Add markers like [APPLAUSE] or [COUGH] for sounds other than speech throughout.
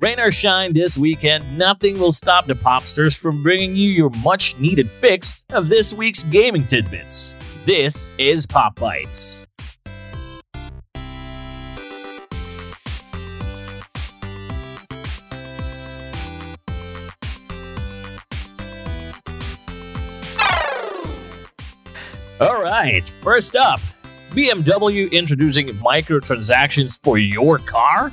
Rain or shine this weekend, nothing will stop the Popsters from bringing you your much needed fix of this week's gaming tidbits. This is Pop Bites. All right, first up, BMW introducing microtransactions for your car.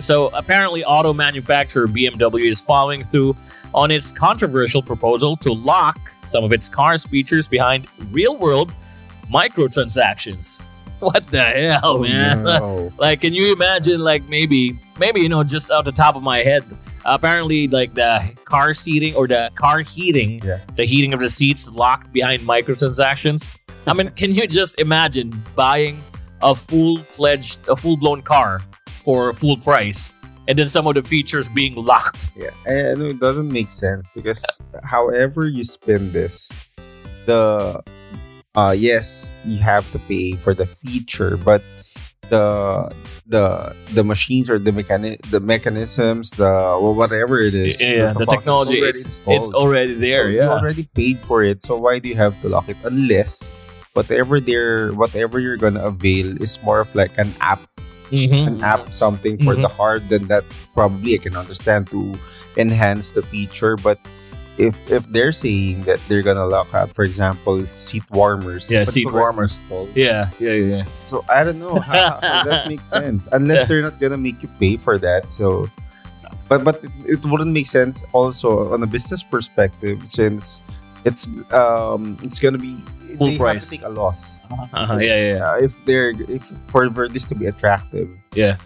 So apparently, auto manufacturer BMW is following through on its controversial proposal to lock some of its cars' features behind real-world microtransactions. [LAUGHS] What the hell, Oh, man? no. [LAUGHS] like, can you imagine? Like, maybe, maybe you know, just out the top of my head, apparently, like the car seating or the car heating, Yeah. the heating of the seats locked behind microtransactions. I mean, can you just imagine buying a full-fledged, a full-blown car for full price, and then some of the features being locked? Yeah, I it doesn't make sense because however you spin this, the uh yes, you have to pay for the feature, but the the the machines or the mechani- the mechanisms, the well, whatever it is, yeah, the fuck, technology, it's, installed. it's already there. So You already paid for it, so why do you have to lock it? Unless whatever they're whatever you're gonna avail is more of like an app Mhm. an app something for Mhm. the heart, then that probably I can understand to enhance the feature but if if they're saying that they're gonna lock up for example seat warmers Yeah, seat warmers. Yeah, yeah, yeah. so I don't know how, how that [LAUGHS] makes sense unless they're not gonna make you pay for that so but but it, it wouldn't make sense also on a business perspective since it's um it's gonna be Full they price. have to take a loss Uh-huh, yeah, yeah, yeah. uh, if they're if for, for this to be attractive Yeah.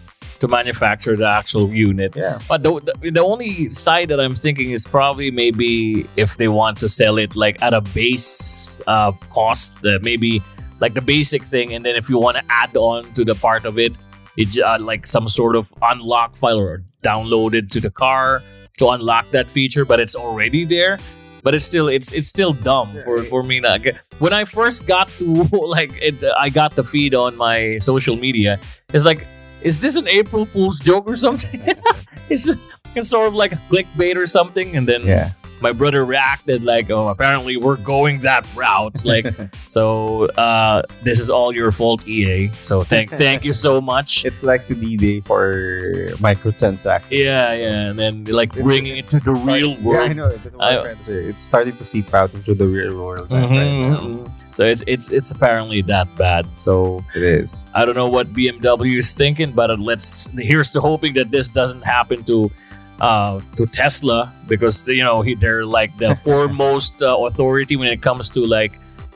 To manufacture the actual unit. yeah But the, the, the only side that I'm thinking is probably maybe if they want to sell it like at a base uh, cost, uh, maybe like the basic thing, and then if you want to add on to the part of it, it's uh, like some sort of unlock file or download it to the car to unlock that feature, but it's already there. But it's still it's it's still dumb for, for me. Not when I first got to [LAUGHS] like it, I got the feed on my social media. It's like is this an April Fool's joke or something? it's, [LAUGHS] it's sort of like a clickbait or something. And then yeah my brother reacted like, "Oh, apparently we're going that route." [LAUGHS] Like, so uh, this is all your fault, EA. So thank [LAUGHS] thank you so much. It's like the D-Day for microtransactions. Yeah, yeah, and then like It's- bringing it to the real world. Yeah, I know. That's what I- trying to say. It's starting to seep out into the real world Mhm, right now. mhm. So it's it's it's apparently that bad. So It is. I don't know what BMW is thinking, but let's here's to hoping that this doesn't happen to uh, to Tesla because you know he, they're like the [LAUGHS] foremost uh, authority when it comes to like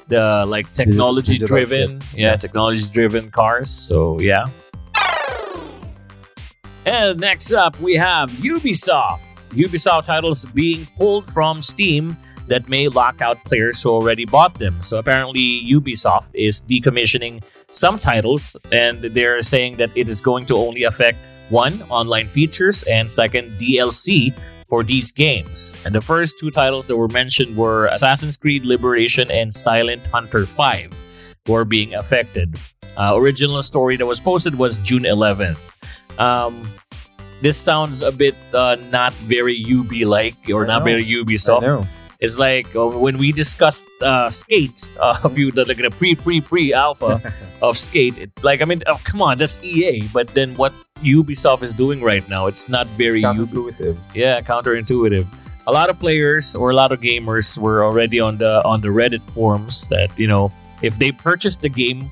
the like technology digital driven kits, yeah yeah. technology driven cars. So yeah. And next up we have Ubisoft. Ubisoft titles being pulled from Steam that may lock out players who already bought them. So apparently, Ubisoft is decommissioning some titles, and they're saying that it is going to only affect one, online features, and second, DLC for these games. And the first two titles that were mentioned were Assassin's Creed Liberation and Silent Hunter 5 were being affected. Uh, original story that was posted was June 11th. Um, this sounds a bit uh, not very UB like or not very Ubisoft. It's like uh, when we discussed uh, Skate, uh, [LAUGHS] a few the, like the pre pre pre alpha [LAUGHS] of Skate. It, like I mean, oh, come on, that's EA. But then what Ubisoft is doing right now, it's not very It's Ubi- counterintuitive. yeah counterintuitive. A lot of players or a lot of gamers were already on the on the Reddit forums that you know if they purchased the game.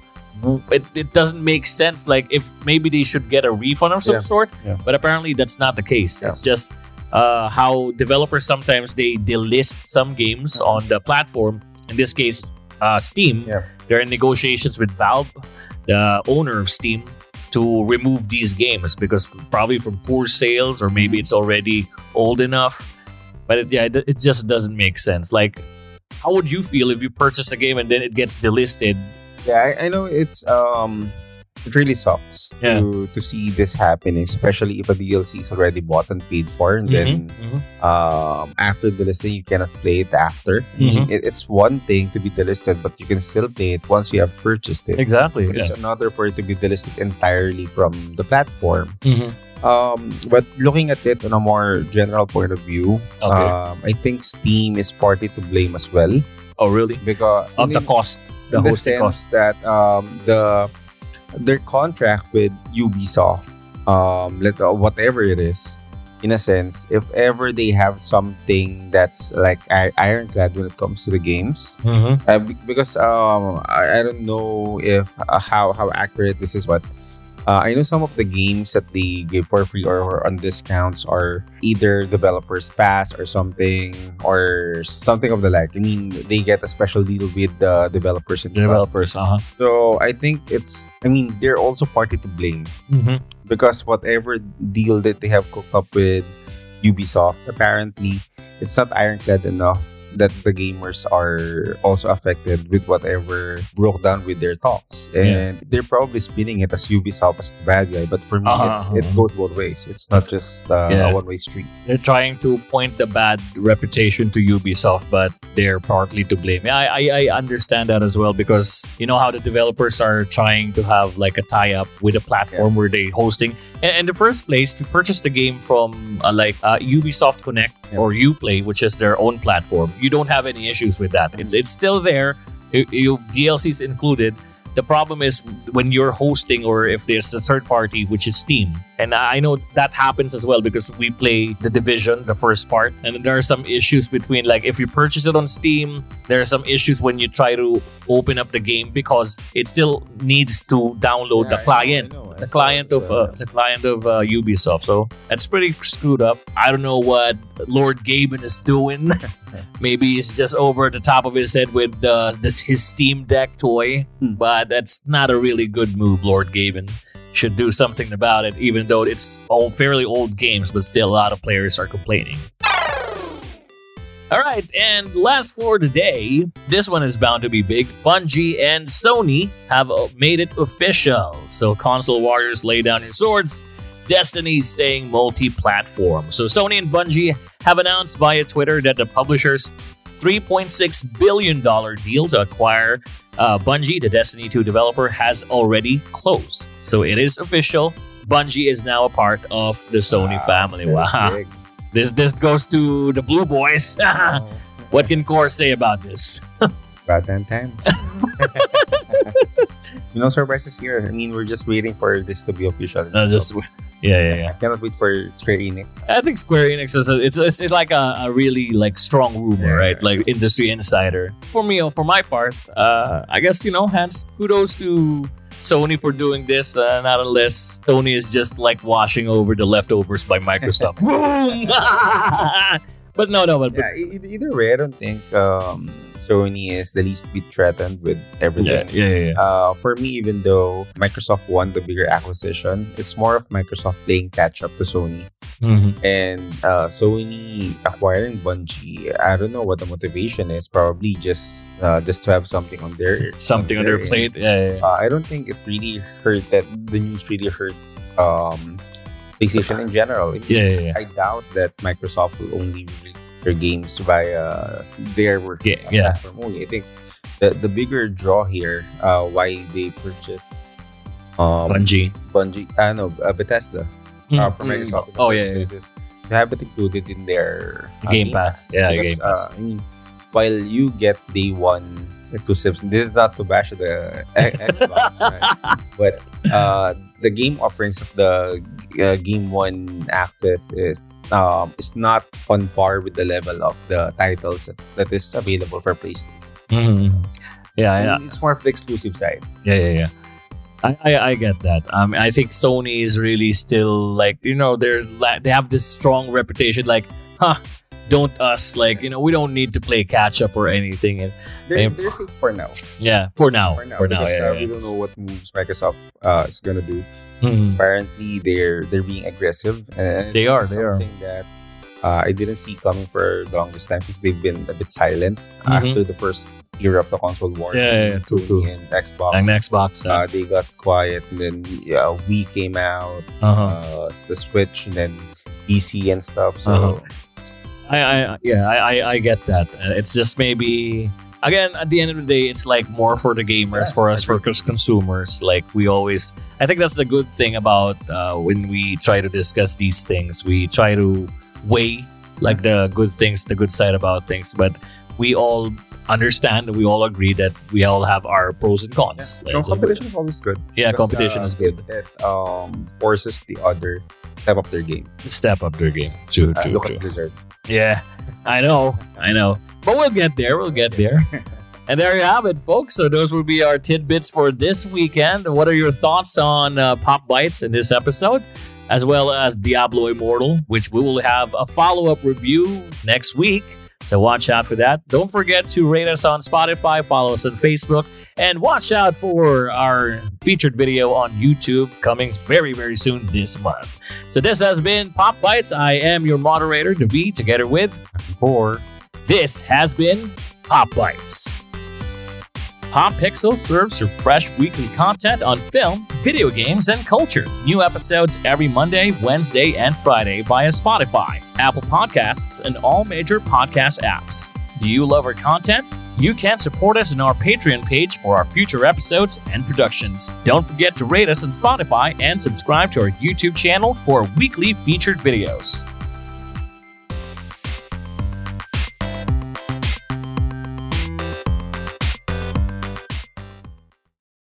It, it doesn't make sense. Like if maybe they should get a refund of some Yeah. sort, Yeah. but apparently that's not the case. Yeah. It's just uh, how developers sometimes they delist some games Mhm. on the platform. In this case, uh, Steam. Yeah. They're in negotiations with Valve, the owner of Steam, to remove these games because probably from poor sales or maybe it's already old enough. But it, yeah, it, it just doesn't make sense. Like, how would you feel if you purchase a game and then it gets delisted? Yeah, I, I know it's um it really sucks Yeah. to to see this happening, especially if a DLC is already bought and paid for, and then Mhm. um after the listing you cannot play it after. Mhm. It, it's one thing to be delisted, but you can still play it once you have purchased it. Exactly. It's another for it to be delisted entirely from the platform. Mhm. Um, but looking at it on a more general point of view, Okay. um, I think Steam is partly to blame as well oh, really? because Of the cost, the the hosting sense cost. that um, the their contract with Ubisoft, um, let uh, whatever it is, in a sense, if ever they have something that's like ironclad when it comes to the games, Mm-hmm. uh, because um, I, I don't know if uh, how how accurate this is, but uh, I know some of the games that they give for free or, or on discounts are either developers pass or something or something of the like. I mean, they get a special deal with the developers and. Developers, uh huh. So I think it's. I mean, they're also partly to blame Mm-hmm. because whatever deal that they have cooked up with Ubisoft, apparently it's not ironclad enough that the gamers are also affected with whatever broke down with their talks. And they're probably spinning it as Ubisoft as the bad guy. But for me, it's, uh-huh. it goes both ways. It's not just uh, Yeah. a one way street. They're trying to point the bad reputation to Ubisoft, but they're partly to blame. Yeah, I, I, I understand that as well because you know how the developers are trying to have like a tie up with a platform where they're hosting. And in the first place, to purchase the game from uh, like uh, Ubisoft Connect Yeah. or Uplay, which is their own platform, you don't have any issues with that. It's it's still there. You DLCs included. The problem is when you're hosting or if there's a third party, which is Steam. And I know that happens as well because we play the division, the first part, and there are some issues between like if you purchase it on Steam, there are some issues when you try to open up the game because it still needs to download the client the client of uh, the client of uh, Ubisoft. So that's pretty screwed up. I don't know what Lord Gaben is doing. [LAUGHS] Maybe he's just over the top of his head with uh, this his Steam Deck toy, Hmm. but that's not a really good move. Lord Gaben should do something about it, even though it's all fairly old games, but still a lot of players are complaining. All right, and last for today, this one is bound to be big. Bungie and Sony have uh, made it official. So, console warriors lay down your swords. Destiny's staying multi platform. So, Sony and Bungie have announced via Twitter that the publisher's $3.6 billion deal to acquire uh, Bungie, the Destiny 2 developer, has already closed. So, it is official. Bungie is now a part of the Sony family. Wow. [LAUGHS] This this goes to the Blue Boys. [LAUGHS] what can Core say about this? [LAUGHS] Batman time. you know, surprises here. I mean, we're just waiting for this to be official. Uh, just. Yeah, yeah, yeah. I cannot wait for Square Enix. I think Square Enix is a, it's, it's it's like a, a really like strong rumor, right? Like industry insider. For me, for my part, uh, I guess you know, hands kudos to Sony for doing this. Uh, not unless Sony is just like washing over the leftovers by Microsoft. Boom! [LAUGHS] [LAUGHS] [LAUGHS] but no, no, but, but Yeah, either way, I don't think um, Sony is the least bit threatened with everything. yeah, yeah, yeah. Uh, for me, even though Microsoft won the bigger acquisition, it's more of Microsoft playing catch up to Sony. Mhm. And uh, Sony acquiring Bungie, I don't know what the motivation is. Probably just uh, just to have something on their Something on their end. plate. Yeah, yeah, yeah. Uh, I don't think it really hurt that the news really hurt um, PlayStation in general. Yeah, yeah, yeah. I doubt that Microsoft will only release their games via their work Yeah, uh, yeah. platform only. I think the the bigger draw here, uh, why they purchased um, Bungie. Bungie, I know uh, Bethesda uh, from Mm. Microsoft. Oh, yeah, yeah. to have it included in their uh, Game Pass. Yeah, Because, Game Pass. Uh, I mean, while you get day one exclusives, this is not to bash the Xbox, [LAUGHS] right? but uh, the game offerings of the uh, game one access is um, is not on par with the level of the titles that is available for PlayStation. Mhm. Yeah, I yeah. mean, it's more of the exclusive side. Yeah, yeah, yeah. I, I, I get that. Um, I think Sony is really still like you know they're la- they have this strong reputation. Like, huh? Don't us like you know we don't need to play catch up or anything. And They're, Same. they're safe for now. yeah, for now, For now, for now, because yeah, uh, yeah. we don't know what moves Microsoft uh, is gonna do. Mhm. apparently they're they're being aggressive and They are, they are. something that uh, I didn't see coming for the longest time because they've been a bit silent Mhm. after the first era of the console war Yeah, yeah, yeah, true, and Xbox Ang Xbox. Uh, uh, they got quiet and then yeah, Wii came out uh-huh. uh, the Switch and then PC and stuff so Uh-huh. I, I yeah I, I I get that. Uh, it's just maybe again, at the end of the day, it's like more for the gamers, Yeah, for us, for consumers. Like we always, I think that's the good thing about uh, when we try to discuss these things. We try to weigh like the good things, the good side about things, but we all understand and we all agree that we all have our pros and cons. Yeah, no, competition is always good. yeah, Because, competition uh, is good. It, it um, forces the other step up their game. Step up their game. True, Uh, true, look true. at Blizzard. Yeah, I know, I know. But we'll get there. We'll get there. [LAUGHS] and there you have it, folks. So those will be our tidbits for this weekend. What are your thoughts on uh, Pop Bites in this episode, as well as Diablo Immortal, which we will have a follow-up review next week. So watch out for that. Don't forget to rate us on Spotify, follow us on Facebook, and watch out for our featured video on YouTube coming very, very soon this month. So this has been Pop Bites. I am your moderator, David, together with Four. this has been Pop Bites. Pop Pixel serves your fresh weekly content on film, video games, and culture. New episodes every Monday, Wednesday, and Friday via Spotify, Apple Podcasts, and all major podcast apps. Do you love our content? You can support us on our Patreon page for our future episodes and productions. Don't forget to rate us on Spotify and subscribe to our YouTube channel for weekly featured videos.